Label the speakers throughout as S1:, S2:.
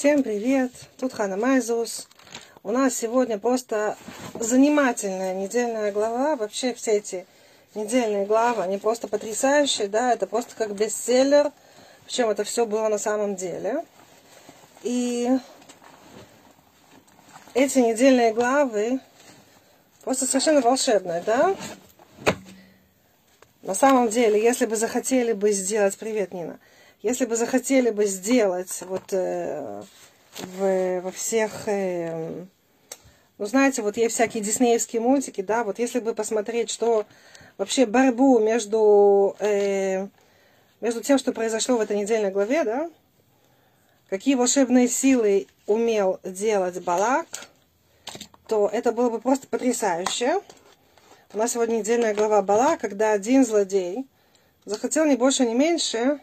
S1: Всем привет! Тут Хана Майзус. У нас сегодня просто занимательная недельная глава. Вообще все эти недельные главы, они просто потрясающие, да, это просто как бестселлер. Причем это все было на самом деле. И эти недельные главы просто совершенно волшебные, да? На самом деле, если бы захотели бы сделать... Привет, Нина. Если бы захотели бы сделать вот э, в, во всех... Э, ну, знаете, вот есть всякие диснеевские мультики, да, вот если бы посмотреть, что вообще борьбу между, э, между тем, что произошло в этой недельной главе, да, какие волшебные силы умел делать Балак, то это было бы просто потрясающе. У нас сегодня недельная глава Бала, когда один злодей захотел не больше, не меньше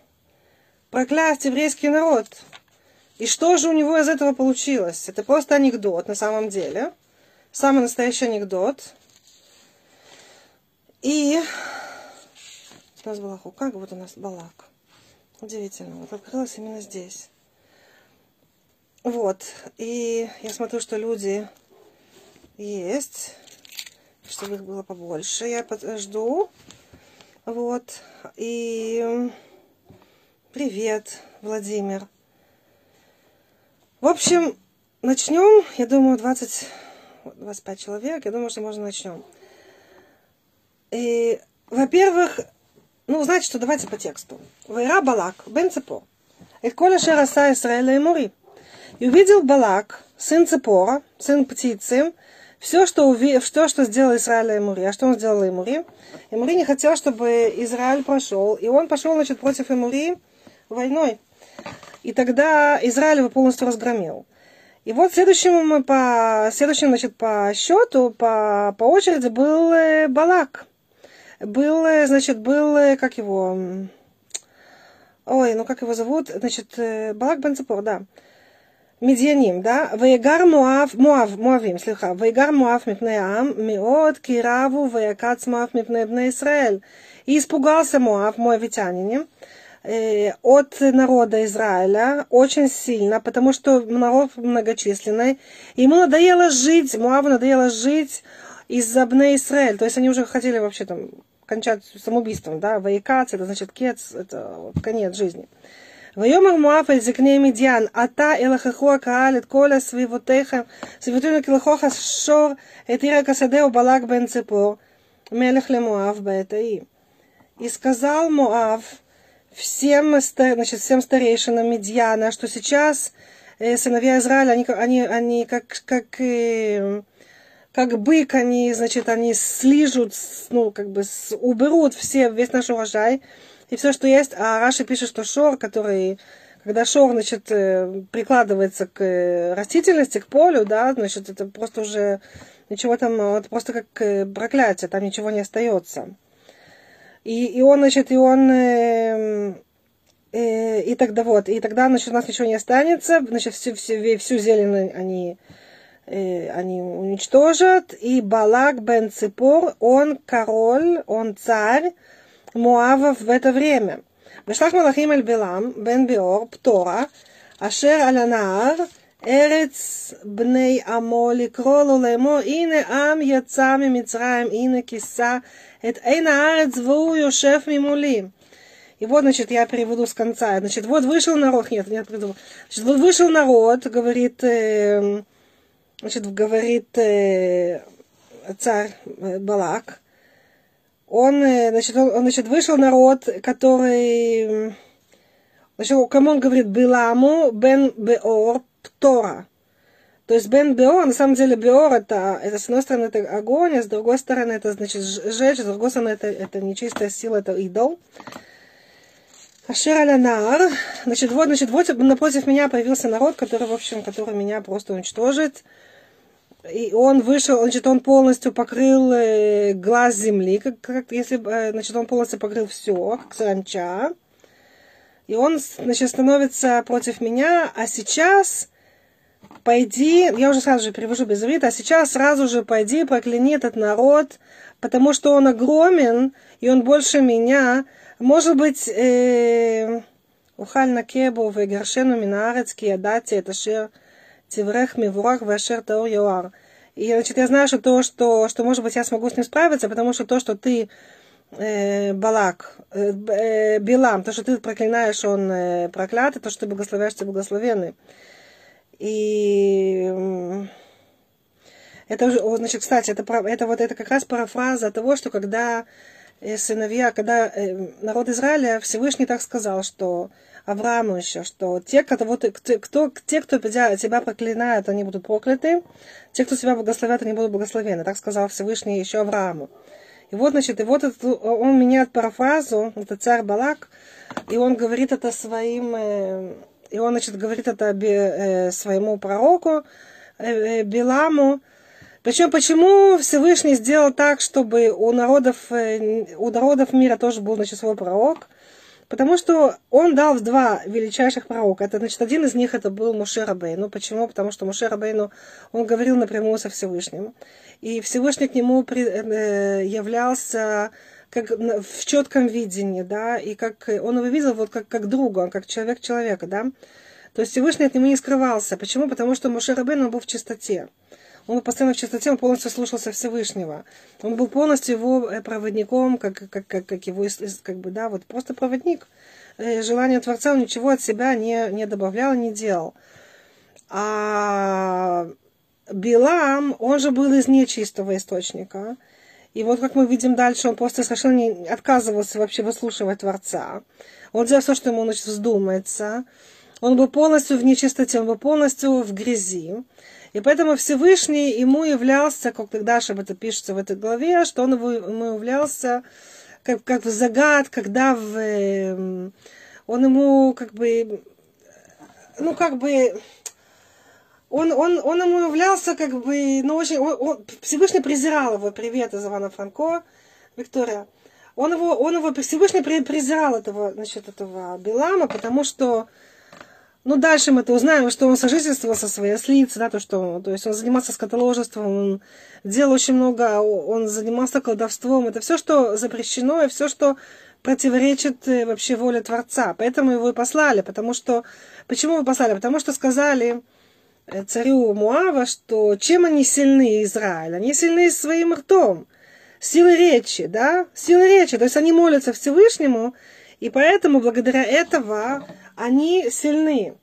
S1: проклясть еврейский народ. И что же у него из этого получилось? Это просто анекдот на самом деле. Самый настоящий анекдот. И у нас Балаху. Как вот у нас Балак? Удивительно. Вот открылось именно здесь. Вот. И я смотрю, что люди есть чтобы их было побольше. Я жду. Вот. И привет, Владимир. В общем, начнем. Я думаю, 20, 25 человек. Я думаю, что можно начнем. И, во-первых, ну, значит, что давайте по тексту. Вайра Балак, бен. Et коля шераса Исраэля и Мури. И увидел Балак, сын Цепора, сын птицы, все, что, уви... все, что сделал Израиль и Эмури. А что он сделал Эмури? Эмури не хотел, чтобы Израиль прошел. И он пошел, значит, против Эмури войной. И тогда Израиль его полностью разгромил. И вот следующим, по, следующим значит, по счету, по, по очереди был э, Балак. Был, э, значит, был, э, как его, ой, ну как его зовут, значит, Балак Бенцепор, да. Медианим, да? Вейгар Муав, Муав, Муавим, слыха Вейгар Муав мипней Ам, Миот, Кираву, Вейкац Муав мипней Бне Исраэль. И испугался Муав, муавитянин, Э, от народа Израиля очень сильно, потому что народ многочисленный. Ему надоело жить, Муаву надоело жить из-за Израиль. То есть они уже хотели вообще там кончать самоубийством, да, воекац, это значит кец, это конец жизни. Вайомар Муав эль зикне Медиан, ата элахахуа каалит коля свивутеха, свивутуна килахоха шор, этира касадеу балак бен цепор, мелех ле Муав бетаи. И сказал Муав, всем, значит, всем старейшинам Медьяна, что сейчас э, сыновья Израиля, они, они, они как, как, э, как бык, они, значит, они слижут, ну, как бы уберут все, весь наш урожай, и все, что есть. А Раши пишет, что шор, который, когда шор, значит, э, прикладывается к растительности, к полю, да, значит, это просто уже ничего там, это просто как проклятие, там ничего не остается. И, и он, значит, и он... Э, э, и тогда вот, и тогда, значит, у нас ничего не останется, значит, всю, всю, всю зелень они, э, они уничтожат, и Балак бен Ципор, он король, он царь Муавов в это время. Вешлах Малахим эль Белам, бен Биор, Птора, Ашер алянаар, Эрец бней Амоли, кролу лемо, ине ам яцами мицраем, ине киса, это Эйн Аарец Ву шеф Мимули. И вот, значит, я переведу с конца. Значит, вот вышел народ, нет, нет, придумал. Значит, вот вышел народ, говорит, э, значит, говорит э, царь э, Балак. Он, э, значит, он, он, значит, вышел народ, который, значит, кому он говорит, Биламу бен Беор Птора. То есть Бен Беор, на самом деле Беор это, это с одной стороны это огонь, а с другой стороны это значит жечь, с другой стороны это, это нечистая сила, это идол. Ашер Алянар, значит, вот, значит, вот напротив меня появился народ, который, в общем, который меня просто уничтожит и он вышел, значит, он полностью покрыл э, глаз земли, как, как если, э, значит, он полностью покрыл все, как саранча. И он, значит, становится против меня, а сейчас пойди, я уже сразу же перевожу без иврита, а сейчас сразу же пойди, прокляни этот народ, потому что он огромен, и он больше меня. Может быть, э, ухаль на кебу в горшену минаарец киядати, а это шир тиврех мивурах вашер таур юар. И, значит, я знаю, что то, что, что, может быть, я смогу с ним справиться, потому что то, что ты э, Балак, э, Билам, э, то, что ты проклинаешь, он э, проклятый, то, что ты благословляешь, ты благословенный. И это уже, значит, кстати, это, это вот это как раз парафраза того, что когда э, сыновья, когда э, народ Израиля, Всевышний так сказал, что Аврааму еще, что те, кто, вот, кто, те, кто тебя проклинают, они будут прокляты, те, кто тебя благословят, они будут благословены. Так сказал Всевышний еще Аврааму. И вот, значит, и вот это, он меняет парафразу, это царь Балак, и он говорит это своим, э, и он, значит, говорит это своему пророку Биламу, причем почему Всевышний сделал так, чтобы у народов, э, у народов мира тоже был значит, свой пророк? Потому что он дал два величайших пророка. Это, значит, один из них это был Муше Рабейну. Ну, почему? Потому что Муше Рабейну, он говорил напрямую со Всевышним. И Всевышний к нему э, являлся как в четком видении, да, и как он его видел вот как, как друга, как человек человека, да. То есть Всевышний от него не скрывался. Почему? Потому что Муше Рабейну был в чистоте. Он был постоянно в чистоте, он полностью слушался Всевышнего. Он был полностью его э, проводником, как, как, как, как его, как бы, да, вот просто проводник. Э, желание Творца, он ничего от себя не, не добавлял, не делал. А Билам, он же был из нечистого источника. И вот как мы видим дальше, он просто совершенно не отказывался вообще выслушивать Творца. Он делал все, что ему значит, вздумается. Он был полностью в нечистоте, он был полностью в грязи. И поэтому Всевышний ему являлся, как тогда об это пишется в этой главе, что он ему являлся как, как в загад, когда в, эм, он ему как бы, ну как бы, он, он, он ему являлся как бы, ну очень, он, он, Всевышний презирал его, привет из Ивана Франко, Виктория, он его, он его, Всевышний презирал этого, значит, этого Белама, потому что ну, дальше мы это узнаем, что он сожительствовал со своей ослицей, да, то, что, то есть он занимался скотоложеством, он делал очень много, он занимался колдовством. Это все, что запрещено, и все, что противоречит э, вообще воле Творца. Поэтому его и послали, потому что... Почему его послали? Потому что сказали царю Муава, что чем они сильны, Израиль? Они сильны своим ртом, силой речи, да, силой речи. То есть они молятся Всевышнему, и поэтому благодаря этого они сильны.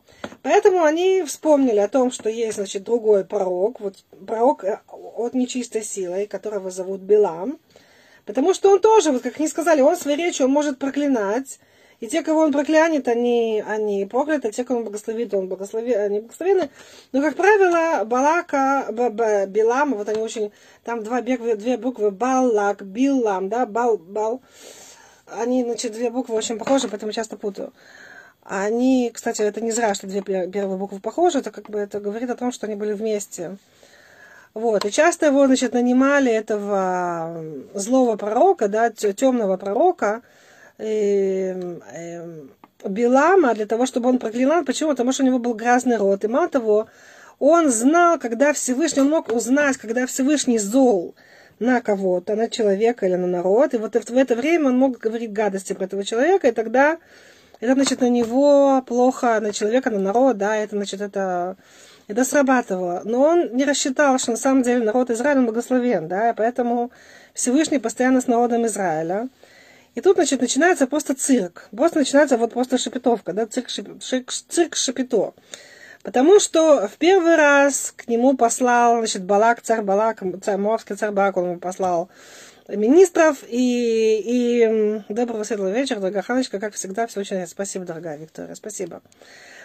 S1: Поэтому они вспомнили о том, что есть, значит, другой пророк, вот пророк э, от нечистой силы, которого зовут Билам, потому что он тоже, вот как они сказали, он своей речью может проклинать, и те, кого он проклянет, они, они прокляты, а те, кого он благословит, он благослови, они благословены. Но, как правило, Балака, Б, Б, Билам, вот они очень, там два, две буквы, Балак, Билам, да, Бал, Бал, они, значит, две буквы очень похожи, поэтому часто путаю. Они, кстати, это не зря, что две первые буквы похожи, это как бы это говорит о том, что они были вместе. Вот. И часто его, значит, нанимали этого злого пророка, да, темного пророка, э, э, Билама, для того, чтобы он проклинал. Почему? Потому что у него был грязный рот. И мало того, он знал, когда Всевышний, он мог узнать, когда Всевышний зол на кого-то, на человека или на народ. И вот в это время он мог говорить гадости про этого человека, и тогда это, значит, на него плохо, на человека, на народ, да, это, значит, это, это срабатывало. Но он не рассчитал, что на самом деле народ Израиля благословен, да, и поэтому Всевышний постоянно с народом Израиля. И тут, значит, начинается просто цирк. Просто начинается вот просто шепетовка, да, цирк, шеп, цирк, шепето. Потому что в первый раз к нему послал, значит, Балак, царь Балак, царь Моавский царь Балак, он ему послал министров. И, и доброго светлого вечера, дорогая Ханочка, как всегда, все очень спасибо, дорогая Виктория, спасибо.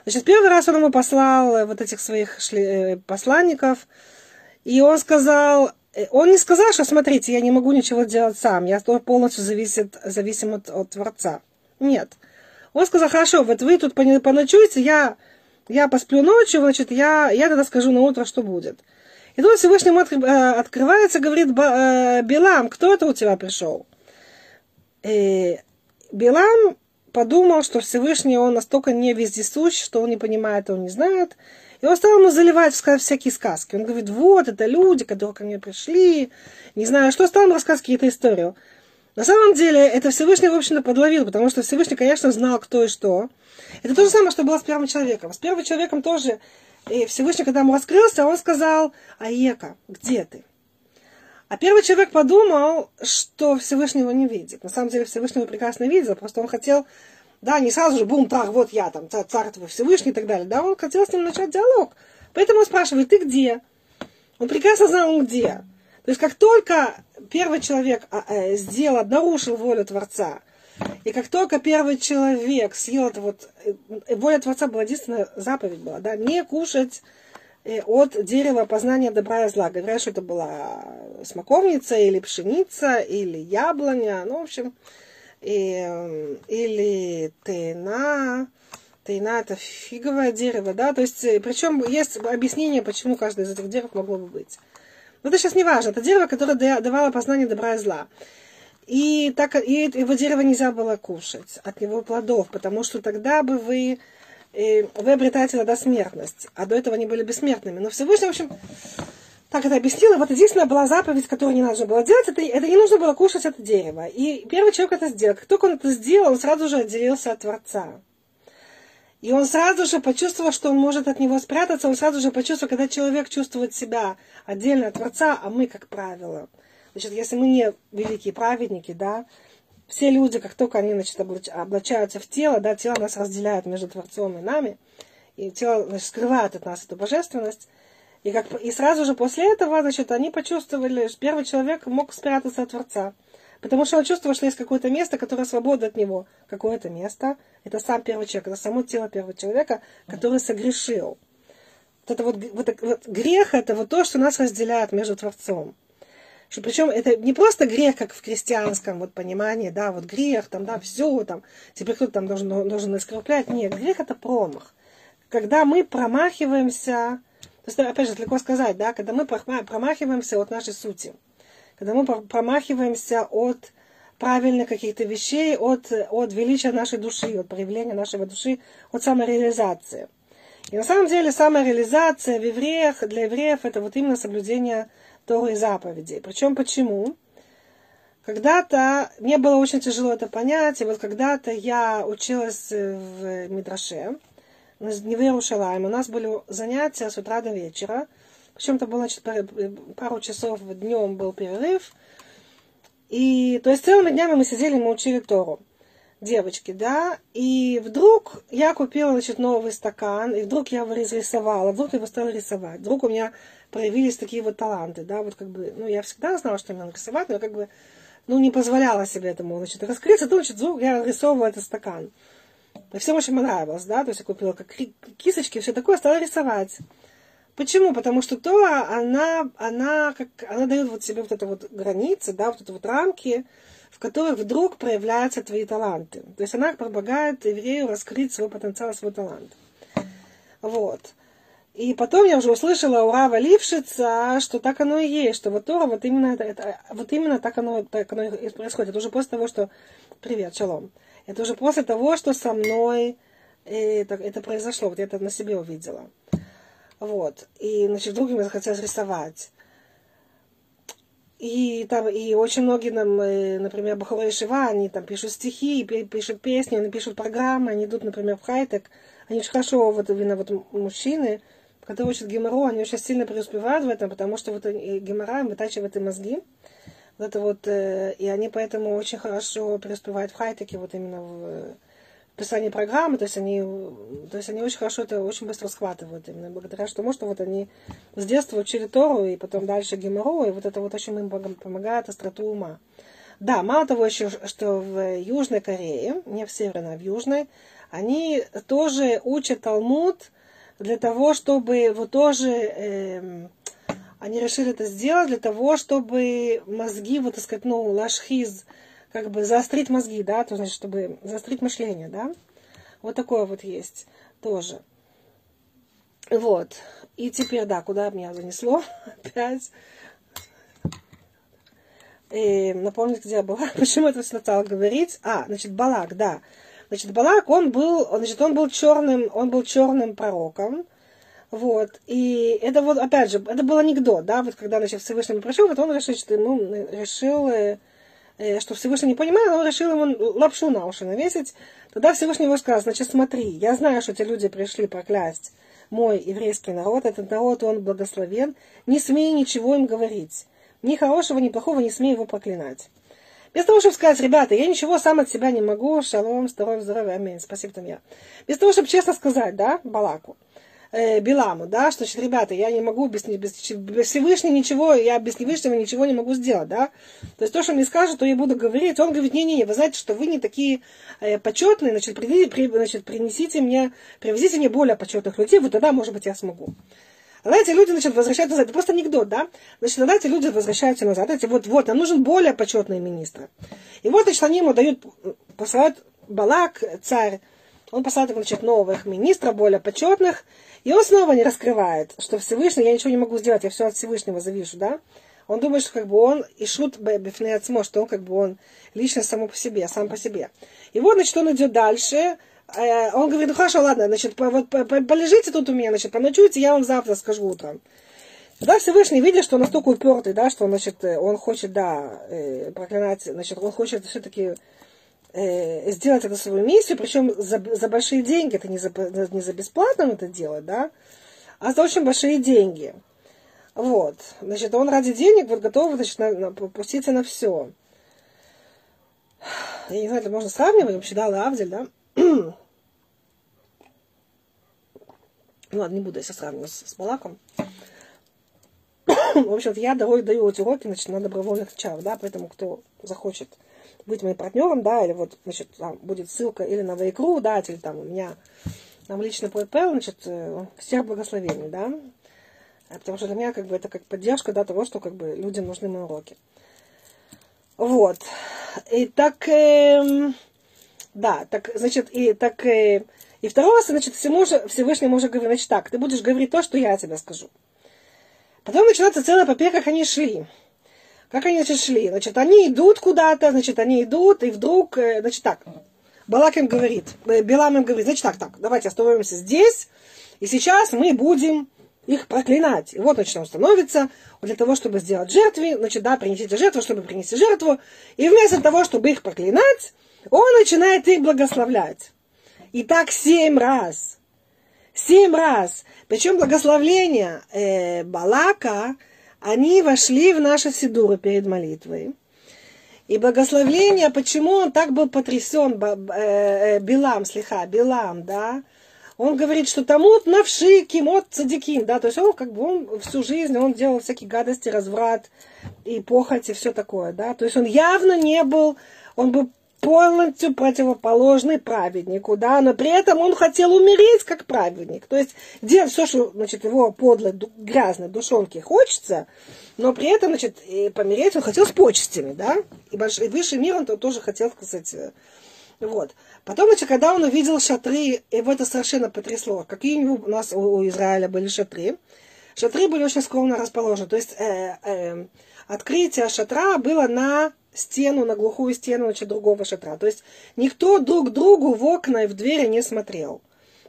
S1: Значит, первый раз он ему послал вот этих своих шли, э, посланников, и он сказал, он не сказал, что смотрите, я не могу ничего делать сам, я полностью зависит, зависим от, от Творца. Нет. Он сказал, хорошо, вот вы тут поночуете, я, я посплю ночью, значит, я, я тогда скажу на утро, что будет. И тут Всевышнему э, открывается, говорит э, Билам, кто это у тебя пришел? И Билам подумал, что Всевышний он настолько не вездесущ, что он не понимает, он не знает. И он стал ему заливать всякие сказки. Он говорит, вот, это люди, которые ко мне пришли, не знаю что, стал ему рассказывать какие-то истории. На самом деле, это Всевышний, в общем-то, подловил, потому что Всевышний, конечно, знал, кто и что. Это то же самое, что было с первым человеком. С первым человеком тоже и Всевышний, когда ему раскрылся, он сказал, Аека, где ты? А первый человек подумал, что Всевышний его не видит. На самом деле Всевышний его прекрасно видел, просто он хотел, да, не сразу же, бум, трах, вот я там, царь, царь твой Всевышний и так далее. Да, он хотел с ним начать диалог. Поэтому он спрашивает, ты где? Он прекрасно знал, где. То есть как только первый человек а, э, сделал, нарушил волю Творца, и как только первый человек съел это вот, э, воля Творца была единственная заповедь была, да, не кушать э, от дерева познания добра и зла. Говорят, что это была смоковница или пшеница, или яблоня, ну, в общем, и, или тена, тена это фиговое дерево, да, то есть, причем есть объяснение, почему каждое из этих дерев могло бы быть. Но это сейчас не важно. Это дерево, которое давало познание добра и зла. И, так, и его дерево нельзя было кушать от него плодов, потому что тогда бы вы, э, вы обретаете тогда смертность. А до этого они были бессмертными. Но Всевышний, в общем, так это объяснил. И вот единственная была заповедь, которую не нужно было делать, это, это не нужно было кушать это дерево. И первый человек это сделал. Как только он это сделал, он сразу же отделился от Творца. И он сразу же почувствовал, что он может от него спрятаться, он сразу же почувствовал, когда человек чувствует себя отдельно от Творца, а мы, как правило, значит, если мы не великие праведники, да, все люди, как только они, значит, облачаются в тело, да, тело нас разделяет между Творцом и нами, и тело, значит, скрывает от нас эту божественность, и, как, и сразу же после этого, значит, они почувствовали, что первый человек мог спрятаться от Творца. Потому что он чувствовал, что есть какое-то место, которое свободно от него. Какое-то место. Это сам первый человек, это само тело первого человека, который согрешил. Вот это вот, вот, вот грех это вот то, что нас разделяет между Творцом. Что, причем это не просто грех, как в крестьянском вот, понимании, да, вот грех, там, да, все, там, теперь кто-то там должен, должен искруплять. Нет, грех это промах. Когда мы промахиваемся, то есть, опять же, легко сказать, да, когда мы промахиваемся от нашей сути когда мы промахиваемся от правильных каких-то вещей, от, от величия нашей души, от проявления нашей души, от самореализации. И на самом деле самореализация в евреях, для евреев это вот именно соблюдение Торы и заповедей. Причем почему? Когда-то мне было очень тяжело это понять, и вот когда-то я училась в Мидраше, не в Иерушалайме, у нас были занятия с утра до вечера – причем это было значит, пару часов днем был перерыв. И, то есть целыми днями мы сидели, мы учили Тору. Девочки, да. И вдруг я купила, значит, новый стакан, и вдруг я его разрисовала, вдруг я его стала рисовать. Вдруг у меня проявились такие вот таланты, да, вот как бы, ну, я всегда знала, что мне надо рисовать, но я как бы, ну, не позволяла себе этому, значит, раскрыться, то, значит, вдруг я рисовывала этот стакан. И всем очень понравилось, да, то есть я купила как кисочки, все такое, стала рисовать. Почему? Потому что Тора, она, она, как, она дает вот себе вот это вот границы, да, вот это вот рамки, в которых вдруг проявляются твои таланты. То есть она помогает еврею раскрыть свой потенциал, свой талант. Вот. И потом я уже услышала у Рава что так оно и есть, что вот Тора, вот именно, это, это, вот именно так, оно, так оно и происходит. Это уже после того, что... Привет, шалом. Это уже после того, что со мной это, это произошло. Вот я это на себе увидела. Вот. И, значит, вдруг мне захотелось рисовать. И там, и очень многие нам, э, например, Бахура и Шива, они там пишут стихи, пишут песни, они пишут программы, они идут, например, в хайтек. Они очень хорошо, вот именно вот мужчины, которые учат геморрой, они очень сильно преуспевают в этом, потому что вот геморрой вытачивает и мозги. Вот это вот, э, и они поэтому очень хорошо преуспевают в хайтеке, вот именно в писание программы, то есть они, то есть они очень хорошо это очень быстро схватывают, именно благодаря тому, что вот они с детства учили Тору, и потом дальше Геморру, и вот это вот очень им помогает остроту ума. Да, мало того еще, что в Южной Корее, не в Северной, а в Южной, они тоже учат Талмуд для того, чтобы вот тоже э, они решили это сделать для того, чтобы мозги, вот так сказать, ну, лашхиз, как бы заострить мозги, да, то значит, чтобы заострить мышление, да. Вот такое вот есть тоже. Вот. И теперь, да, куда меня занесло опять. И напомнить, где я была. Почему это все стала говорить? А, значит, Балак, да. Значит, Балак, он был, значит, он был черным, он был черным пророком. Вот. И это вот, опять же, это был анекдот, да, вот когда, значит, Всевышний пришел, вот он решил, что ему решил э, э, что Всевышний не понимает, он решил ему лапшу на уши навесить. Тогда Всевышний ему сказал, значит, смотри, я знаю, что эти люди пришли проклясть мой еврейский народ, этот народ, он благословен, не смей ничего им говорить. Ни хорошего, ни плохого, не смей его проклинать. Без того, чтобы сказать, ребята, я ничего сам от себя не могу, шалом, здоровья, здоровья, аминь, спасибо там я. Без того, чтобы честно сказать, да, Балаку, э, Биламу, да, что, значит, ребята, я не могу без, без, без Всевышнего ничего, я без Всевышнего ничего не могу сделать, да. То есть то, что мне скажет, то я буду говорить. Он говорит, не-не-не, вы знаете, что вы не такие э, почетные, значит, при, при, значит, принесите мне, привезите мне более почетных людей, вот тогда, может быть, я смогу. Тогда эти люди, значит, возвращаются назад. Это просто анекдот, да? Значит, тогда эти люди возвращаются назад. Эти вот, вот, нам нужен более почетный министр. И вот, значит, они ему дают, посылают Балак, царь, он посылает значит, новых министров, более почетных, и он снова не раскрывает, что Всевышний, я ничего не могу сделать, я все от Всевышнего завишу, да? Он думает, что как бы он и шут бифнеацмо, что он как бы он лично само по себе, сам по себе. И вот, значит, он идет дальше, Э, он говорит, ну хорошо, ладно, значит, вот, полежите тут у меня, значит, поночуйте, я вам завтра скажу утром. Тогда Всевышний видит, что он настолько упертый, да, что, значит, э, он хочет, да, э, проклинать, значит, он хочет все-таки э, сделать эту свою миссию, причем за, за большие деньги, это не за, не за бесплатно это делает, да, а за очень большие деньги. Вот. Значит, он ради денег вот готов, значит, на, на, пуститься на все. Я не знаю, это можно сравнивать, вообще, да, Лавдель, да? ну ладно, не буду я сравнивать с, с Балаком. В общем, я даю, даю эти уроки значит, на добровольных началах, да, поэтому кто захочет быть моим партнером, да, или вот, значит, там будет ссылка или на Вайкру, да, или там у меня там лично PayPal, значит, э, всех благословений, да, потому что для меня как бы это как поддержка, да, того, что как бы людям нужны мои уроки. Вот. И так, эм, да, так, значит, и так, э, и второй раз, значит, всему же, Всевышнему уже говорит, значит, так, ты будешь говорить то, что я тебе скажу. Потом начинается целая попер, как они шли. Как они, значит, шли? Значит, они идут куда-то, значит, они идут, и вдруг, э, значит, так, Балак им говорит, э, Белам им говорит, значит, так, так, давайте остановимся здесь, и сейчас мы будем их проклинать. И вот, значит, он становится для того, чтобы сделать жертвы, значит, да, принесите жертву, чтобы принести жертву, и вместо того, чтобы их проклинать, он начинает их благословлять. И так семь раз. Семь раз. Причем благословления э, Балака, они вошли в наши сидуры перед молитвой. И благословление, почему он так был потрясен, э, э, Билам, слегка, Билам, да, он говорит, что тому навши кимот цадиким, да, то есть он как бы он всю жизнь он делал всякие гадости, разврат и похоть и все такое, да, то есть он явно не был, он был полностью противоположный праведнику, да, но при этом он хотел умереть как праведник. То есть делать все, что, значит, его подлой, грязной душонке хочется, но при этом, значит, и помереть он хотел с почестями, да, и, большой, и высший мир он тоже хотел, сказать, вот. Потом, значит, когда он увидел шатры, его это совершенно потрясло. Какие у нас у Израиля были шатры? Шатры были очень скромно расположены. То есть э, э, открытие шатра было на стену, на глухую стену значит, другого шатра. То есть никто друг другу в окна и в двери не смотрел.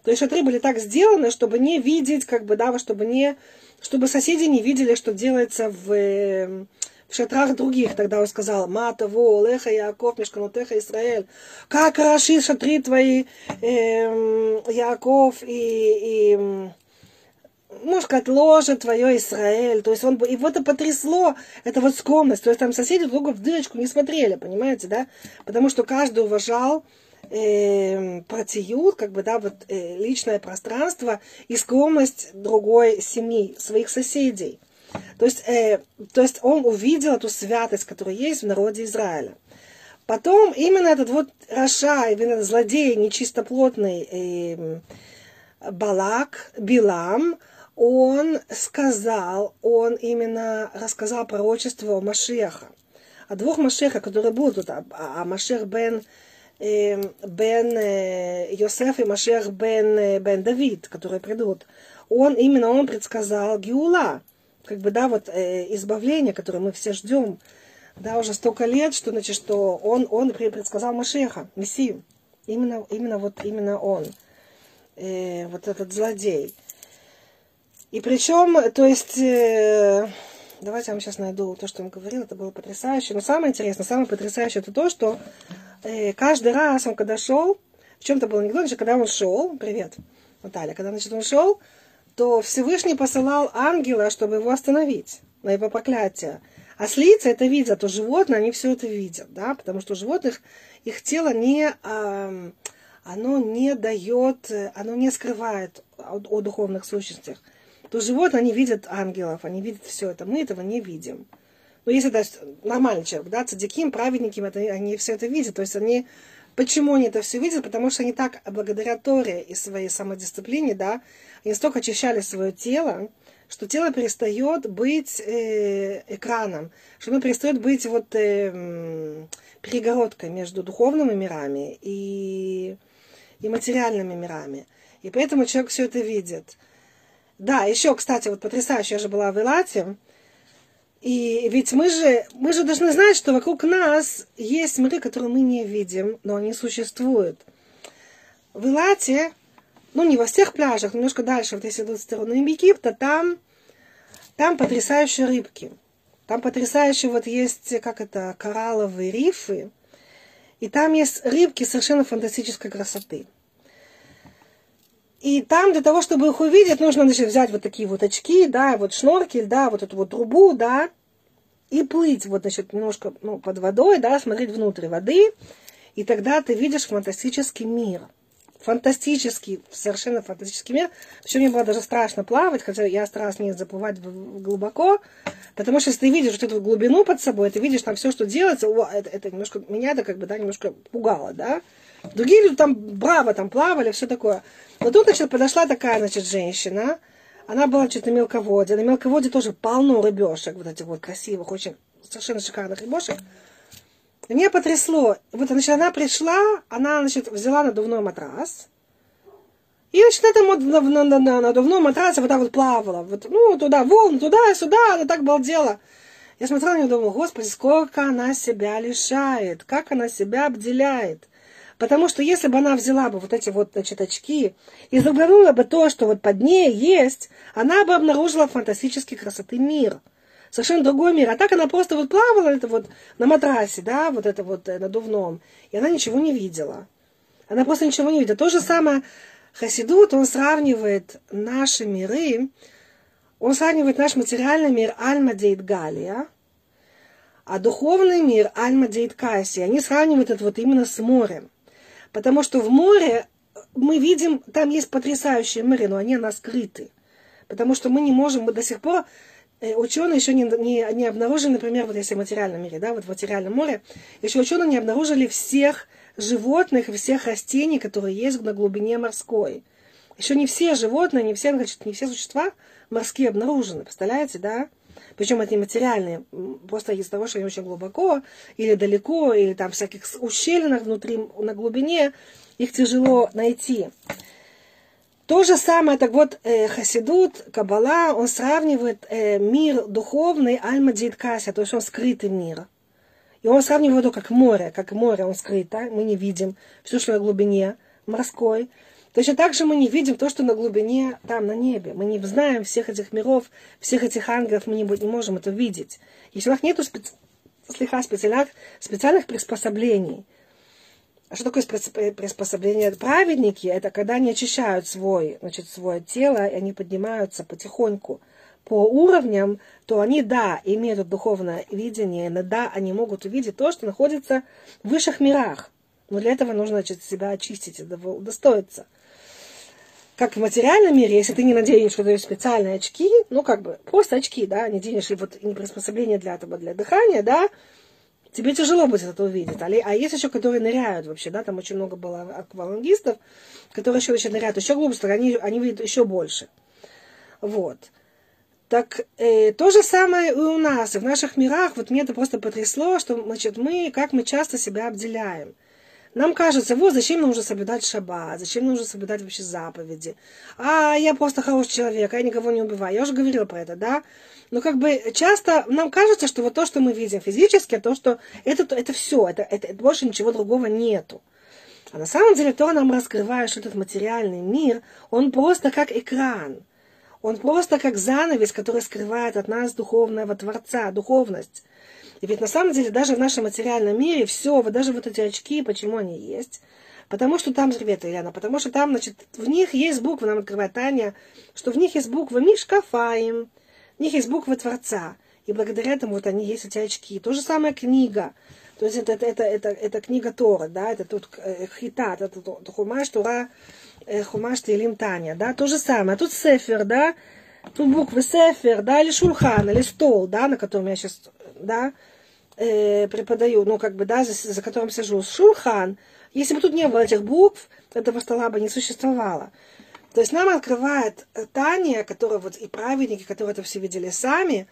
S1: То есть шатры были так сделаны, чтобы не видеть, как бы, да, чтобы не, чтобы соседи не видели, что делается в, эм, в шатрах других. Тогда он сказал, Мата, Во, Леха, Яков, Мешканутеха, Израиль. Как хороши шатры твои, э, Яков и, и сказать, ложе твое, Израиль. То есть он, его это потрясло, это вот скромность. То есть там соседи друг в дырочку не смотрели, понимаете, да? Потому что каждый уважал э, протиют, как бы, да, вот э, личное пространство и скромность другой семьи, своих соседей. То есть, э, то есть он увидел эту святость, которая есть в народе Израиля. Потом именно этот вот Раша, именно этот злодей, нечистоплотный э, Балак, Билам, он сказал, он именно рассказал пророчество Машеха, о двух Машеха, которые будут, а, а Машех бен, э, бен э, Йосеф и Машех бен, э, бен Давид, которые придут. Он, именно он предсказал Гиула, как бы, да, вот э, избавление, которое мы все ждем, да, уже столько лет, что, значит, что он, он предсказал Машеха, Мессию. Именно, именно вот, именно он, э, вот этот злодей. И причем, то есть, э, давайте я вам сейчас найду то, что он говорил, это было потрясающе. Но самое интересное, самое потрясающее, это то, что э, каждый раз он когда шел, в чем-то был анекдот, что когда он шел, привет, Наталья, когда значит, он шел, то Всевышний посылал ангела, чтобы его остановить на его проклятие. А слицы это видят, то животные, они все это видят, да, потому что у животных их тело не, а, оно не дает, оно не скрывает о, о духовных сущностях. То животные, они видят ангелов, они видят все это, мы этого не видим. Но если даже нормальный человек, да, цадиким, праведники, это, они все это видят, то есть они Почему они это все видят? Потому что они так, благодаря Торе и своей самодисциплине, да, они столько очищали свое тело, что тело перестает быть э, экраном, что оно перестает быть вот э, перегородкой между духовными мирами и, и материальными мирами. И поэтому человек все это видит. Да, еще, кстати, вот потрясающе, я же была в Элате, и ведь мы же, мы же должны знать, что вокруг нас есть миры, которые мы не видим, но они существуют. В Илате, ну не во всех пляжах, немножко дальше, вот если идут в сторону Египта, там, там потрясающие рыбки. Там потрясающие вот есть, как это, коралловые рифы. И там есть рыбки совершенно фантастической красоты. И там для того, чтобы их увидеть, нужно значит, взять вот такие вот очки, да, вот шноркель, да, вот эту вот трубу, да, и плыть вот, значит, немножко ну, под водой, да, смотреть внутрь воды, и тогда ты видишь фантастический мир. Фантастический, совершенно фантастический мир. Причем мне было даже страшно плавать, хотя я старалась не заплывать глубоко, потому что если ты видишь вот эту глубину под собой, ты видишь там все, что делается, о, это, это немножко, меня это как бы, да, немножко пугало, да. Другие люди там браво там плавали, все такое. Но тут, значит, подошла такая, значит, женщина. Она была, значит, на мелководье. На мелководье тоже полно рыбешек, вот этих вот красивых, очень совершенно шикарных рыбешек. Меня потрясло. Вот, значит, она пришла, она, значит, взяла надувной матрас. И, значит, это вот на, на, на, на надувном матрасе вот так вот плавала. Вот, ну, туда, волны, туда, сюда, она так балдела. Я смотрела на нее и думала, господи, сколько она себя лишает, как она себя обделяет. Потому что если бы она взяла бы вот эти вот, значит, очки и заглянула бы то, что вот под ней есть, она бы обнаружила фантастический красоты мир. Совершенно другой мир. А так она просто вот плавала это вот на матрасе, да, вот это вот э, надувном, и она ничего не видела. Она просто ничего не видела. То же самое Хасидут, он сравнивает наши миры, он сравнивает наш материальный мир Альма Дейт Галия, а духовный мир Альма Дейт Каси. Они сравнивают это вот именно с морем. Потому что в море мы видим, там есть потрясающие моря, но они нас скрыты. Потому что мы не можем, мы до сих пор, э, ученые еще не, не, не обнаружили, например, вот если в материальном мире, да, вот в материальном море, еще ученые не обнаружили всех животных всех растений, которые есть на глубине морской. Еще не все животные, не все, значит, не все существа морские обнаружены, представляете, да? Причем это не материальные, просто из того, что они очень глубоко или далеко, или там всяких ущельинах внутри, на глубине, их тяжело найти. То же самое, так вот, э, Хасидут, Кабала, он сравнивает э, мир духовный Альма Кася, то есть он скрытый мир. И он сравнивает его как море, как море он скрыто, мы не видим все, что на глубине морской. Точно так же мы не видим то, что на глубине там, на небе. Мы не знаем всех этих миров, всех этих ангелов, мы не, не можем это видеть. Если у нас нет специ... специальных, специальных приспособлений. А что такое приспособление? Праведники – это когда они очищают свой, значит, свое тело, и они поднимаются потихоньку по уровням, то они, да, имеют духовное видение, но да, они могут увидеть то, что находится в высших мирах. Но для этого нужно значит, себя очистить, удостоиться как в материальном мире, если ты не наденешь вот эти специальные очки, ну, как бы, просто очки, да, не денешь, и вот не приспособление для этого, для дыхания, да, тебе тяжело будет это увидеть. А, есть еще, которые ныряют вообще, да, там очень много было аквалангистов, которые еще, еще ныряют еще глубже, они, они видят еще больше. Вот. Так э, то же самое и у нас, и в наших мирах, вот мне это просто потрясло, что, значит, мы, как мы часто себя обделяем. Нам кажется, вот зачем нужно соблюдать шаббат, зачем нужно соблюдать вообще заповеди. А я просто хороший человек, а я никого не убиваю. Я уже говорила про это, да? Но как бы часто нам кажется, что вот то, что мы видим физически, то, что это, это все, это, это, это больше ничего другого нету. А на самом деле то нам раскрывает, что этот материальный мир, он просто как экран. Он просто как занавес, который скрывает от нас духовного Творца, духовность. И ведь на самом деле даже в нашем материальном мире все, вот даже вот эти очки, почему они есть? Потому что там, ребята, Ильяна, потому что там, значит, в них есть буквы, нам открывает Таня, что в них есть буквы Мишкафаем, в них есть буквы Творца. И благодаря этому вот они есть эти очки. То же самое книга. То есть это, это, это, это, это книга Тора, да, это тут э, хитат, это, это хумаш Тора, э, хумаш Тилим Таня, да, то же самое. А тут сефер, да, тут буквы сефер, да, или шурхан, или стол, да, на котором я сейчас, да, э, преподаю, ну, как бы, да, за, за которым сижу. Шурхан. Если бы тут не было этих букв, этого стола бы не существовало. То есть нам открывает Таня, которая вот и праведники, которые это все видели сами,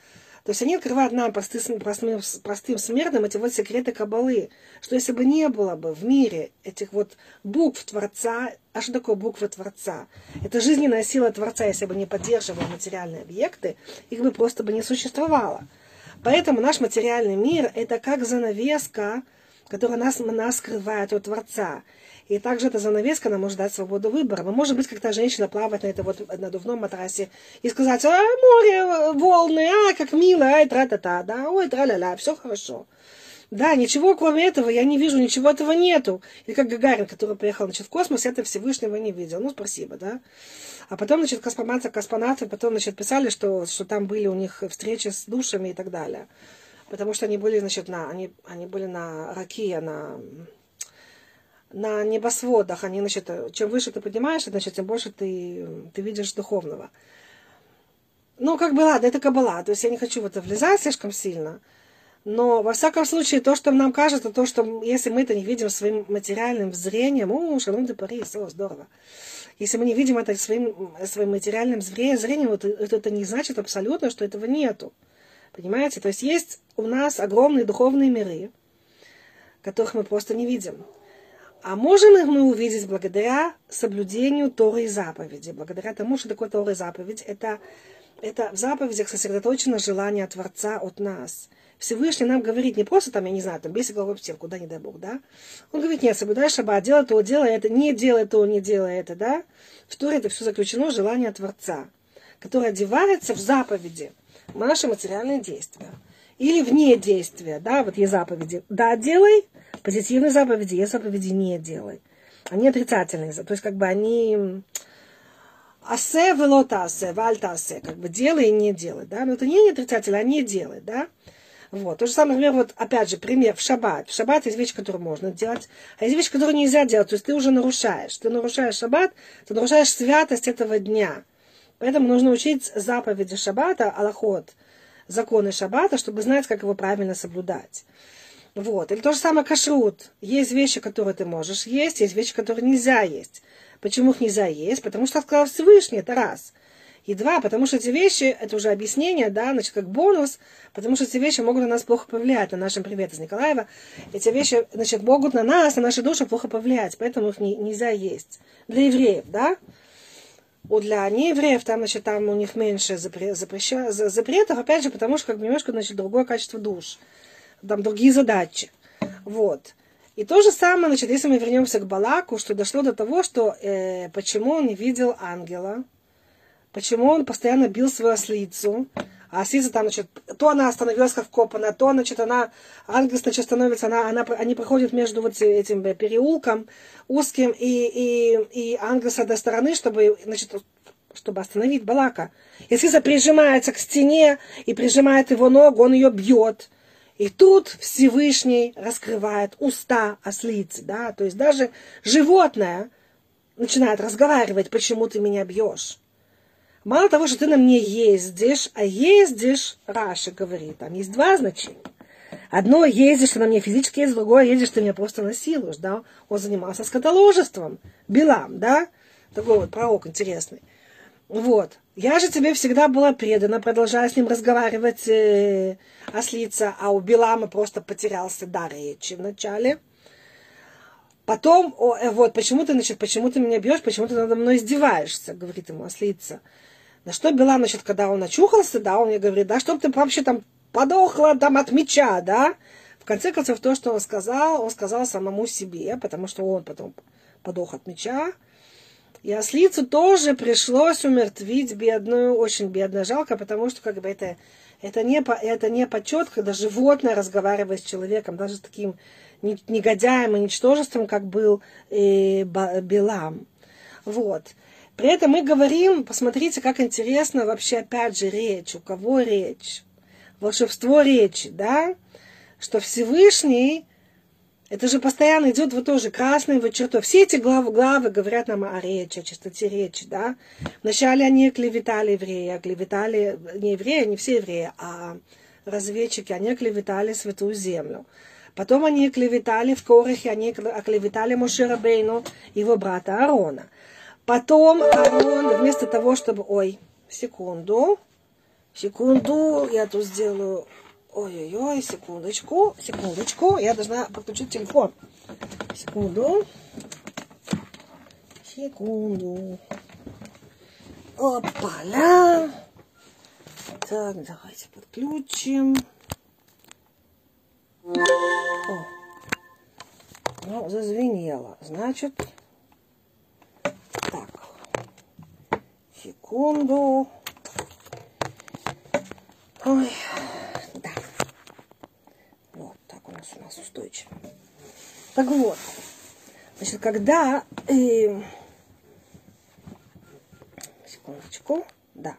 S1: то есть они открывают нам, простым, простым, простым смертным, эти вот секреты Кабалы, что если бы не было бы в мире этих вот букв Творца, а что такое буквы Творца? Это жизненная сила Творца, если бы не поддерживал материальные объекты, их бы просто бы не существовало. Поэтому наш материальный мир – это как занавеска, которая нас, нас скрывает от Творца. И также эта занавеска нам может дать свободу выбора. Мы, может быть, когда женщина плавает на этом вот надувном матрасе и сказать, а, море, волны, а, как мило, ай, тра-та-та, да, ой, тра-ля-ля, все хорошо. Да, ничего кроме этого я не вижу, ничего этого нету. И как Гагарин, который приехал значит, в космос, это Всевышнего не видел. Ну, спасибо, да. А потом, значит, космонавты, космонавты потом, значит, писали, что, что там были у них встречи с душами и так далее. Потому что они были, значит, на, они, они были на Ракия, на на небосводах, они, значит, чем выше ты поднимаешься, значит, тем больше ты, ты видишь духовного. Ну, как бы, ладно, это кабала, то есть я не хочу в это влезать слишком сильно, но, во всяком случае, то, что нам кажется, то, что если мы это не видим своим материальным зрением, о, шалом де Парис, о, здорово. Если мы не видим это своим, своим материальным зрением, это, это не значит абсолютно, что этого нету. Понимаете? То есть есть у нас огромные духовные миры, которых мы просто не видим. А можем их мы увидеть благодаря соблюдению Торы и заповеди. Благодаря тому, что такое Тора и заповедь, это, это в заповедях сосредоточено желание Творца от нас. Всевышний нам говорит не просто там, я не знаю, там, бейся головой в стенку, да, не дай Бог, да. Он говорит, нет, соблюдай шаббат, делай то, делай это, не делай то, не делай это, да. В Торе это все заключено желание Творца, которое одевается в заповеди, в наши материальные действия. Или вне действия, да, вот есть заповеди. Да, делай, позитивные заповеди, есть заповеди не делай. Они отрицательные, то есть как бы они асе велотасе, вальтасе, как бы делай и не делай, да, но это не отрицательно, а не делай, да. Вот. То же самое, например, вот опять же, пример в шаббат. В шаббат есть вещи, которые можно делать, а есть вещи, которые нельзя делать. То есть ты уже нарушаешь. Ты нарушаешь шаббат, ты нарушаешь святость этого дня. Поэтому нужно учить заповеди шаббата, аллахот, законы шаббата, чтобы знать, как его правильно соблюдать. Вот. Или то же самое кашрут. Есть вещи, которые ты можешь есть, есть вещи, которые нельзя есть. Почему их нельзя есть? Потому что сказал Всевышний, это раз. И два, потому что эти вещи, это уже объяснение, да, значит, как бонус, потому что эти вещи могут на нас плохо повлиять, на нашем привет из Николаева. Эти вещи, значит, могут на нас, на наши души плохо повлиять, поэтому их не, нельзя есть. Для евреев, да? У для неевреев там, значит, там у них меньше запре, запреща, запретов, опять же, потому что как бы немножко, значит, другое качество душ там другие задачи. Вот. И то же самое, значит, если мы вернемся к Балаку, что дошло до того, что э, почему он не видел ангела, почему он постоянно бил свою ослицу, а ослица там, значит, то она остановилась как вкопанная, то, значит, она, ангел, значит, становится, она, она, они проходят между вот этим переулком узким, и, и, и ангел с одной стороны, чтобы, значит, чтобы остановить Балака. Если прижимается к стене и прижимает его ногу, он ее бьет. И тут Всевышний раскрывает уста ослицы, да, то есть даже животное начинает разговаривать, почему ты меня бьешь. Мало того, что ты на мне ездишь, а ездишь, Раша говорит, там есть два значения. Одно ездишь, ты на мне физически ездишь, другое ездишь, ты меня просто насилуешь, да. Он занимался скотоложеством, Билам, да. Такой вот пророк интересный. Вот. Я же тебе всегда была предана, продолжая с ним разговаривать, э, ослица, а у Билама просто потерялся дар речи вначале. Потом, о, э, вот, почему ты, значит, почему ты меня бьешь, почему ты надо мной издеваешься, говорит ему ослица. На что Билам, значит, когда он очухался, да, он мне говорит, да, чтоб ты вообще там подохла там от меча, да. В конце концов, то, что он сказал, он сказал самому себе, потому что он потом подох от меча. И ослицу тоже пришлось умертвить бедную, очень бедно, жалко, потому что как бы это, это, не, это не почет, когда животное разговаривает с человеком, даже с таким негодяем и ничтожеством, как был э, Белам. Вот. При этом мы говорим, посмотрите, как интересно вообще, опять же, речь, у кого речь, волшебство речи, да, что Всевышний, это же постоянно идет вот тоже красной вот чертой. Все эти главы, главы говорят нам о речи, о чистоте речи, да. Вначале они клеветали еврея, клеветали не евреи, не все евреи, а разведчики, они клеветали святую землю. Потом они клеветали в Корахе, они оклеветали Мошерабейну, его брата Аарона. Потом Аарон, вместо того, чтобы... Ой, секунду. Секунду, я тут сделаю... Ой-ой-ой, секундочку, секундочку. Я должна подключить телефон. Секунду. Секунду. Опа-ля. Так, давайте подключим. О. Ну, зазвенело. Значит, секунду. Ой, да. Вот, так у нас у нас устойчиво. Так вот, значит, когда... Э, секундочку, да.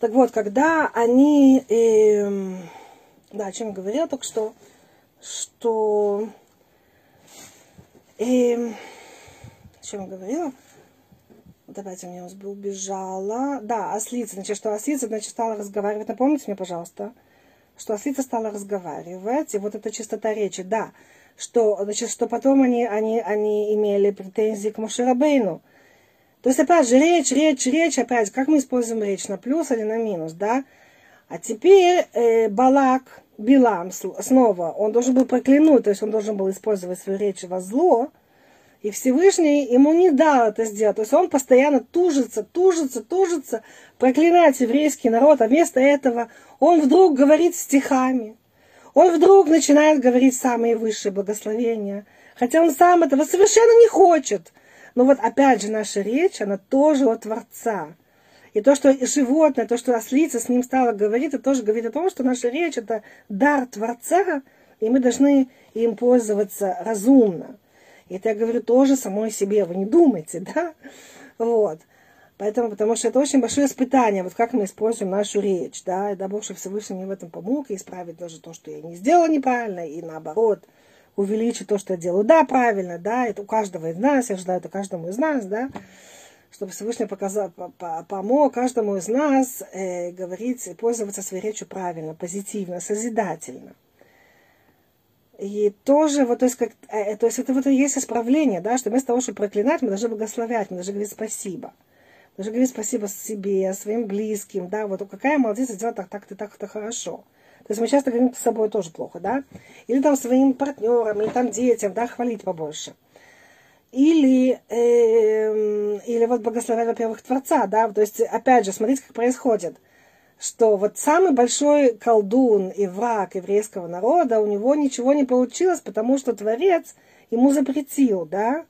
S1: Так вот, когда они... Э, да, о чем я говорила только что, что... Э, о чем я говорила? Давайте, у меня убежала. Да, ослица. Значит, что ослица, значит, стала разговаривать. Напомните мне, пожалуйста, что ослица стала разговаривать. И вот эта чистота речи, да. Что, значит, что потом они, они, они имели претензии к Мушерабейну. То есть, опять же, речь, речь, речь, опять, как мы используем речь, на плюс или на минус, да? А теперь э, Балак, Билам снова, он должен был проклянуть, то есть он должен был использовать свою речь во зло, и Всевышний ему не дал это сделать. То есть он постоянно тужится, тужится, тужится, проклинает еврейский народ, а вместо этого он вдруг говорит стихами. Он вдруг начинает говорить самые высшие благословения. Хотя он сам этого совершенно не хочет. Но вот опять же наша речь, она тоже от Творца. И то, что животное, то, что ослица с ним стала говорить, это тоже говорит о том, что наша речь – это дар Творца, и мы должны им пользоваться разумно. Это я говорю тоже самой себе, вы не думайте, да? Вот. Поэтому, потому что это очень большое испытание, вот как мы используем нашу речь, да, и дай Бог, чтобы Всевышний мне в этом помог и исправить даже то, что я не сделала неправильно, и наоборот, увеличить то, что я делаю, да, правильно, да, это у каждого из нас, я желаю это каждому из нас, да, чтобы Всевышний показал, помог каждому из нас э, говорить, пользоваться своей речью правильно, позитивно, созидательно. И тоже, вот, то есть, как, э, то есть это вот и есть исправление, да, что вместо того, чтобы проклинать, мы должны благословлять, мы должны говорить спасибо. Мы должны говорить спасибо себе, своим близким, да, вот какая молодец, сделала так, так, ты так, это хорошо. То есть мы часто говорим с собой тоже плохо, да, или там своим партнерам, или там детям, да, хвалить побольше. Или, э, или вот благословлять, во-первых, Творца, да, то есть, опять же, смотрите, как происходит – что вот самый большой колдун и враг еврейского народа, у него ничего не получилось, потому что Творец ему запретил, да?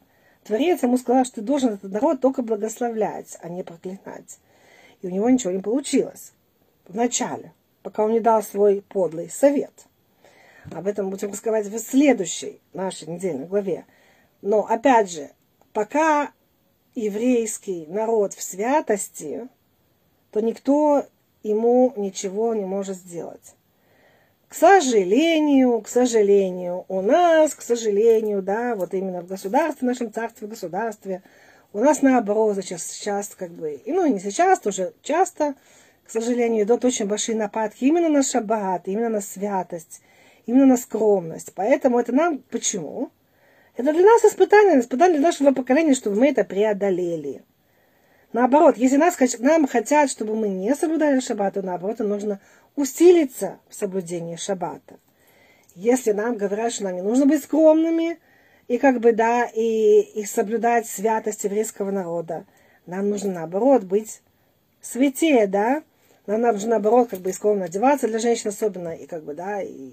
S1: Творец ему сказал, что ты должен этот народ только благословлять, а не проклинать. И у него ничего не получилось. Вначале, пока он не дал свой подлый совет. Об этом будем разговаривать в следующей нашей недельной главе. Но, опять же, пока еврейский народ в святости, то никто ему ничего не может сделать. К сожалению, к сожалению, у нас, к сожалению, да, вот именно в государстве, в нашем царстве, в государстве, у нас наоборот сейчас, сейчас как бы, ну не сейчас, тоже часто, к сожалению, идут очень большие нападки именно на шаббат, именно на святость, именно на скромность. Поэтому это нам, почему? Это для нас испытание, испытание для нашего поколения, чтобы мы это преодолели. Наоборот, если нас, нам хотят, чтобы мы не соблюдали шаббат, то наоборот, нужно усилиться в соблюдении шаббата. Если нам говорят, что нам не нужно быть скромными, и как бы, да, и, и соблюдать святость еврейского народа, нам нужно, наоборот, быть святее, да, нам нужно, наоборот, как бы скромно одеваться для женщин особенно, и как бы, да, и,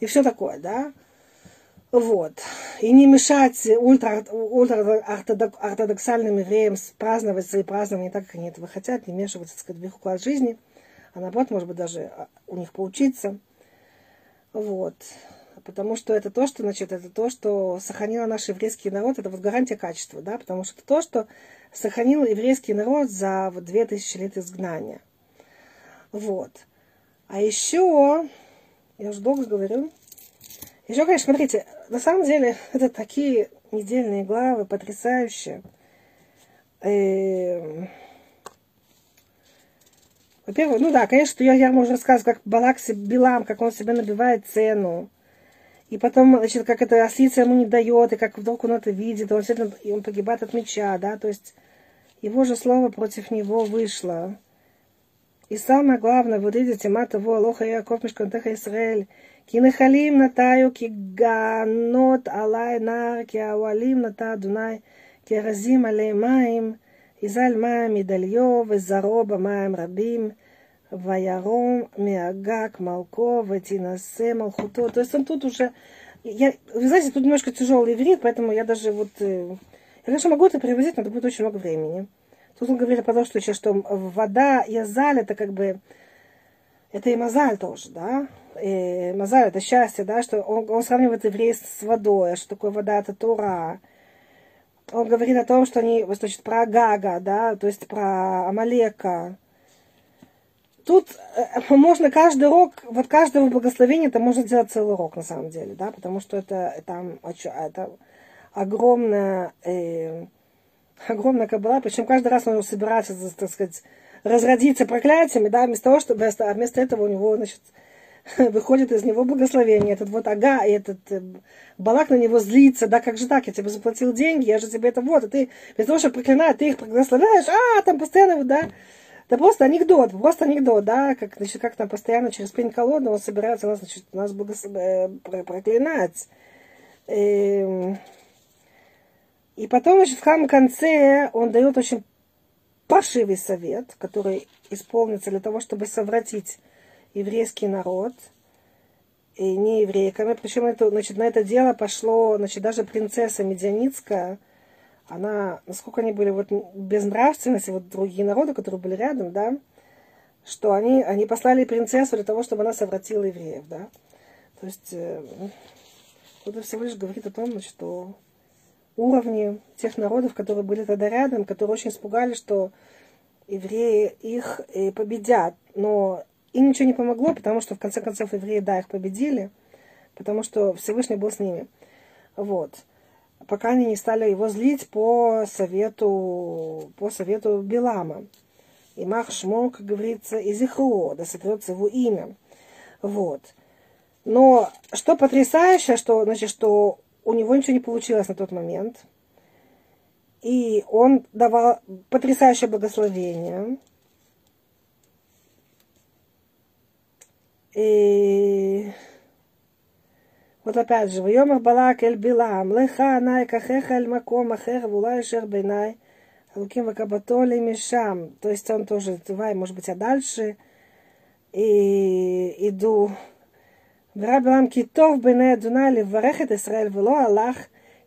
S1: и все такое, да. Вот. И не мешать ультра, ультраортодоксальным евреям праздновать свои празднования так, как они этого хотят, не вмешиваться, так сказать, в их уклад жизни, а наоборот, может быть, даже а, у них поучиться. Вот. Потому что это то, что, значит, это то, что сохранило наш еврейский народ, это вот гарантия качества, да, потому что это то, что сохранил еврейский народ за вот две тысячи лет изгнания. Вот. А еще, я уже долго говорю, еще, конечно, смотрите, на самом деле, это такие недельные главы, потрясающие. Эм, во-первых, ну да, конечно, я, я могу рассказывать, как Балак Билам, как он себе набивает цену. И потом, значит, как это ослица ему не дает, и как вдруг он это видит, он, и он погибает от меча, да, то есть его же слово против него вышло. И самое главное, вот видите, мата во лоха Яков Мишкантеха Израиль, כי נחלים נטע היו, כי גענות עלי נער, כי האוהלים נטע אדוני, כי ארזים עלי מים, יזל מים מדליו, וזרעו במים רבים, וירום מהגג מלכו, ותינשא מלכותו. То есть он тут уже... Я, вы знаете, тут немножко тяжелый иврит, поэтому я даже вот... Э, я, конечно, могу это перевозить, но это будет очень много времени. Тут он говорит о том, что сейчас что вода, язаль, это как бы... Это и мазаль тоже, да? Э, Мазар это счастье, да, что он, он сравнивает евреев с водой, что такое вода это Тура. Он говорит о том, что они, значит, про Гага, да, то есть про Амалека. Тут э, можно каждый урок, вот каждого благословения, это можно сделать целый урок на самом деле, да, потому что это, там, это огромная, э, огромная кабала, причем каждый раз он собирается, так сказать, разродиться проклятиями, да, вместо того, чтобы, а вместо этого у него, значит, выходит из него благословение. Этот вот ага, и этот э, Балак на него злится, да, как же так, я тебе заплатил деньги, я же тебе это вот, а ты, без того, что проклинать, ты их благословляешь, а, там постоянно, да, это просто анекдот, просто анекдот, да, как, значит, как там постоянно через пень колоду он собирается нас, значит, нас благослов... Э, проклинать. И, эм, и потом, значит, в самом конце он дает очень паршивый совет, который исполнится для того, чтобы совратить еврейский народ и не еврейками. Причем это, значит, на это дело пошло, значит, даже принцесса Медианицкая, она, насколько они были вот безнравственности, вот другие народы, которые были рядом, да, что они, они послали принцессу для того, чтобы она совратила евреев, да. То есть, э, это всего лишь говорит о том, что уровни тех народов, которые были тогда рядом, которые очень испугались, что евреи их э, победят. Но и ничего не помогло, потому что в конце концов евреи, да, их победили, потому что Всевышний был с ними. Вот. Пока они не стали его злить по совету, по совету Билама. И Мах Шмо, как говорится, из Ихро, да сотрется его имя. Вот. Но что потрясающе, что, значит, что у него ничего не получилось на тот момент. И он давал потрясающее благословение. И вот опять же, «Вайомах балак эль билам, леха анай кахеха эль маком ахех вулай шер бейнай, Луким, вакабатоли мишам». То есть он тоже, давай, может быть, а дальше и иду. «Вера китов бейнай адуна леварехет Исраэль вело Аллах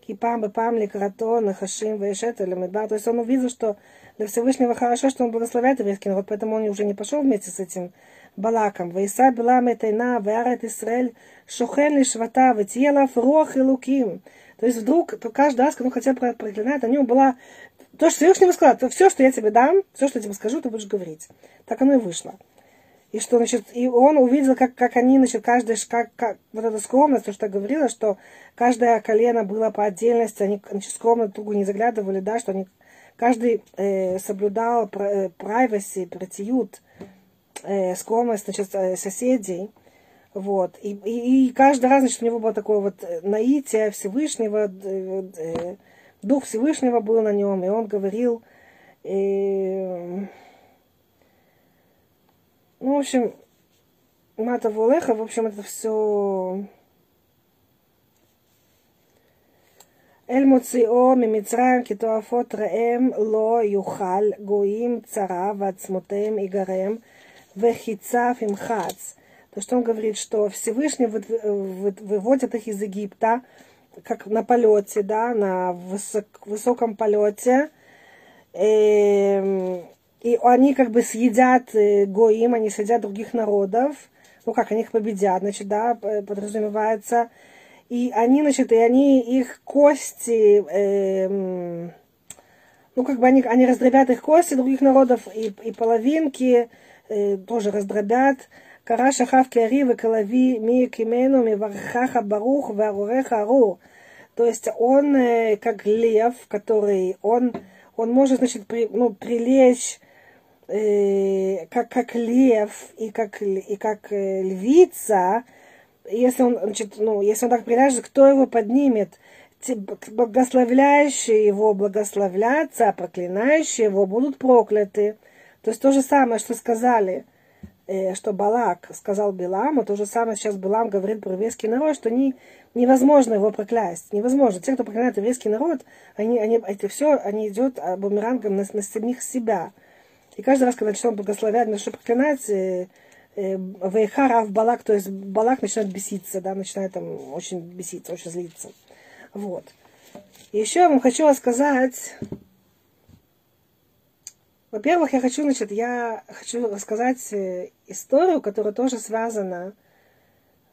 S1: кипам бепам ликрато нахашим вешет эль медба». То есть он увидел, что для Всевышнего хорошо, что он благословляет еврейский народ, поэтому он уже не пошел вместе с этим Балаком. Вейса Билам Этайна, Веарет Исраэль, Шухен Лишвата, Ветьелав Руах и Луким. То есть вдруг, то каждый раз, когда он хотел проклинать, на нем была то, что Всевышний сказал, то все, что я тебе дам, все, что я тебе скажу, ты будешь говорить. Так оно и вышло. И что, значит, и он увидел, как, как они, значит, каждый, как, как, вот эта скромность, то, что я говорила, что каждое колено было по отдельности, они, значит, скромно друг другу не заглядывали, да, что они, каждый э, соблюдал э, privacy, протиют, э, скромность значит, э, соседей. Вот. И, и, и каждый раз значит, у него было такое вот э, наитие Всевышнего, э, э, Дух Всевышнего был на нем, и он говорил, э, ну, в общем, Мата Волеха, в общем, это все אל מוציאו ממצרים כתועפות ראם לא יוכל גויים צרה ועצמותיהם ייגרם Вехицав им хац. То, что он говорит, что Всевышний выводит их из Египта, как на полете, да, на высок, высоком полете. Э, и они как бы съедят э, гоим, они съедят других народов. Ну как, они их победят, значит, да, подразумевается. И они, значит, и они их кости, э, ну как бы они, они раздробят их кости других народов, и, и половинки тоже раздробят. קרא שכב כארי וכלביא מי יקימנו מברכך ברוך וארורך ארור. То есть он э, как лев, который, он, он может, значит, при, ну, прилечь э, как, как лев и как, и как э, львица, если он, значит, ну, если он так приляжет, кто его поднимет? Благословляющие его благословляться, а проклинающие его будут прокляты. То есть то же самое, что сказали – Э, что Балак сказал Биламу, то же самое сейчас Билам говорит про еврейский народ, что не, невозможно его проклясть. Невозможно. Те, кто проклинает еврейский народ, они, они, это все, они идет а, бумерангом на, на самих себя. И каждый раз, когда начнем благословлять, на что проклинать, э, э, Вейхарав Балак, то есть Балак начинает беситься, да, начинает там очень беситься, очень злиться. Вот. И еще я вам хочу рассказать во-первых, я хочу, значит, я хочу рассказать э, историю, которая тоже связана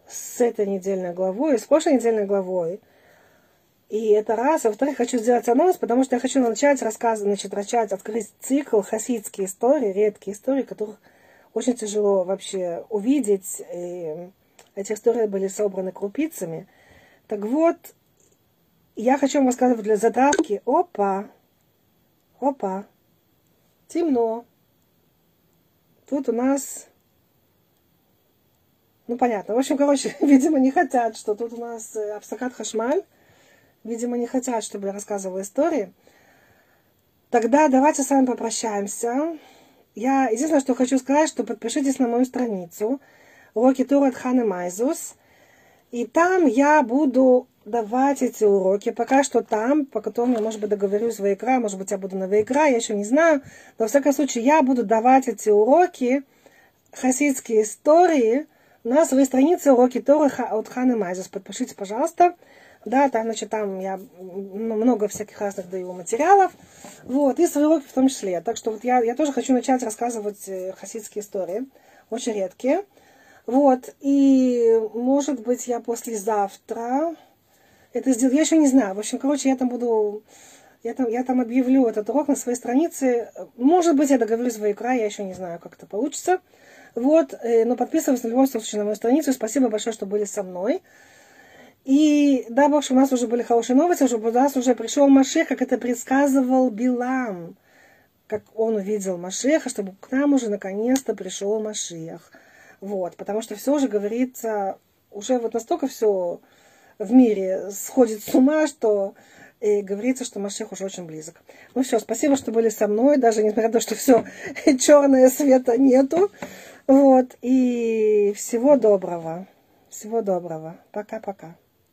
S1: с этой недельной главой, с прошлой недельной главой. И это раз. А во-вторых, хочу сделать анонс, потому что я хочу начать рассказывать, значит, начать открыть цикл хасидские истории, редкие истории, которых очень тяжело вообще увидеть. И эти истории были собраны крупицами. Так вот, я хочу вам рассказывать для затравки. Опа! Опа! Темно. Тут у нас, ну понятно, в общем, короче, видимо, не хотят, что тут у нас э, Абсакат Хашмаль, видимо, не хотят, чтобы я рассказывала истории. Тогда давайте с вами попрощаемся. Я единственное, что хочу сказать, что подпишитесь на мою страницу уроки Тура от Ханы Майзус. И там я буду давать эти уроки. Пока что там, по которым я, может быть, договорюсь в Вайкра, может быть, я буду на Вайкра, я еще не знаю. Но, во всяком случае, я буду давать эти уроки, хасидские истории, на своей странице уроки Торы от Ханы Майзус. Подпишите, пожалуйста. Да, там, значит, там я много всяких разных даю материалов. Вот, и свои уроки в том числе. Так что вот я, я тоже хочу начать рассказывать э, хасидские истории. Очень редкие. Вот, и может быть я послезавтра это сделаю. Я еще не знаю. В общем, короче, я там буду... Я там, я там объявлю этот урок на своей странице. Может быть, я договорюсь в икра, я еще не знаю, как это получится. Вот, э, но подписывайтесь на любом случае на мою страницу. Спасибо большое, что были со мной. И дай Бог, что у нас уже были хорошие новости, что у нас уже пришел Машех, как это предсказывал Билам. Как он увидел Машеха, чтобы к нам уже наконец-то пришел Машех. Вот, потому что все уже говорится, уже вот настолько все в мире сходит с ума, что и говорится, что Машех уже очень близок. Ну все, спасибо, что были со мной, даже несмотря на то, что все черное света нету. Вот, и всего доброго. Всего доброго. Пока-пока.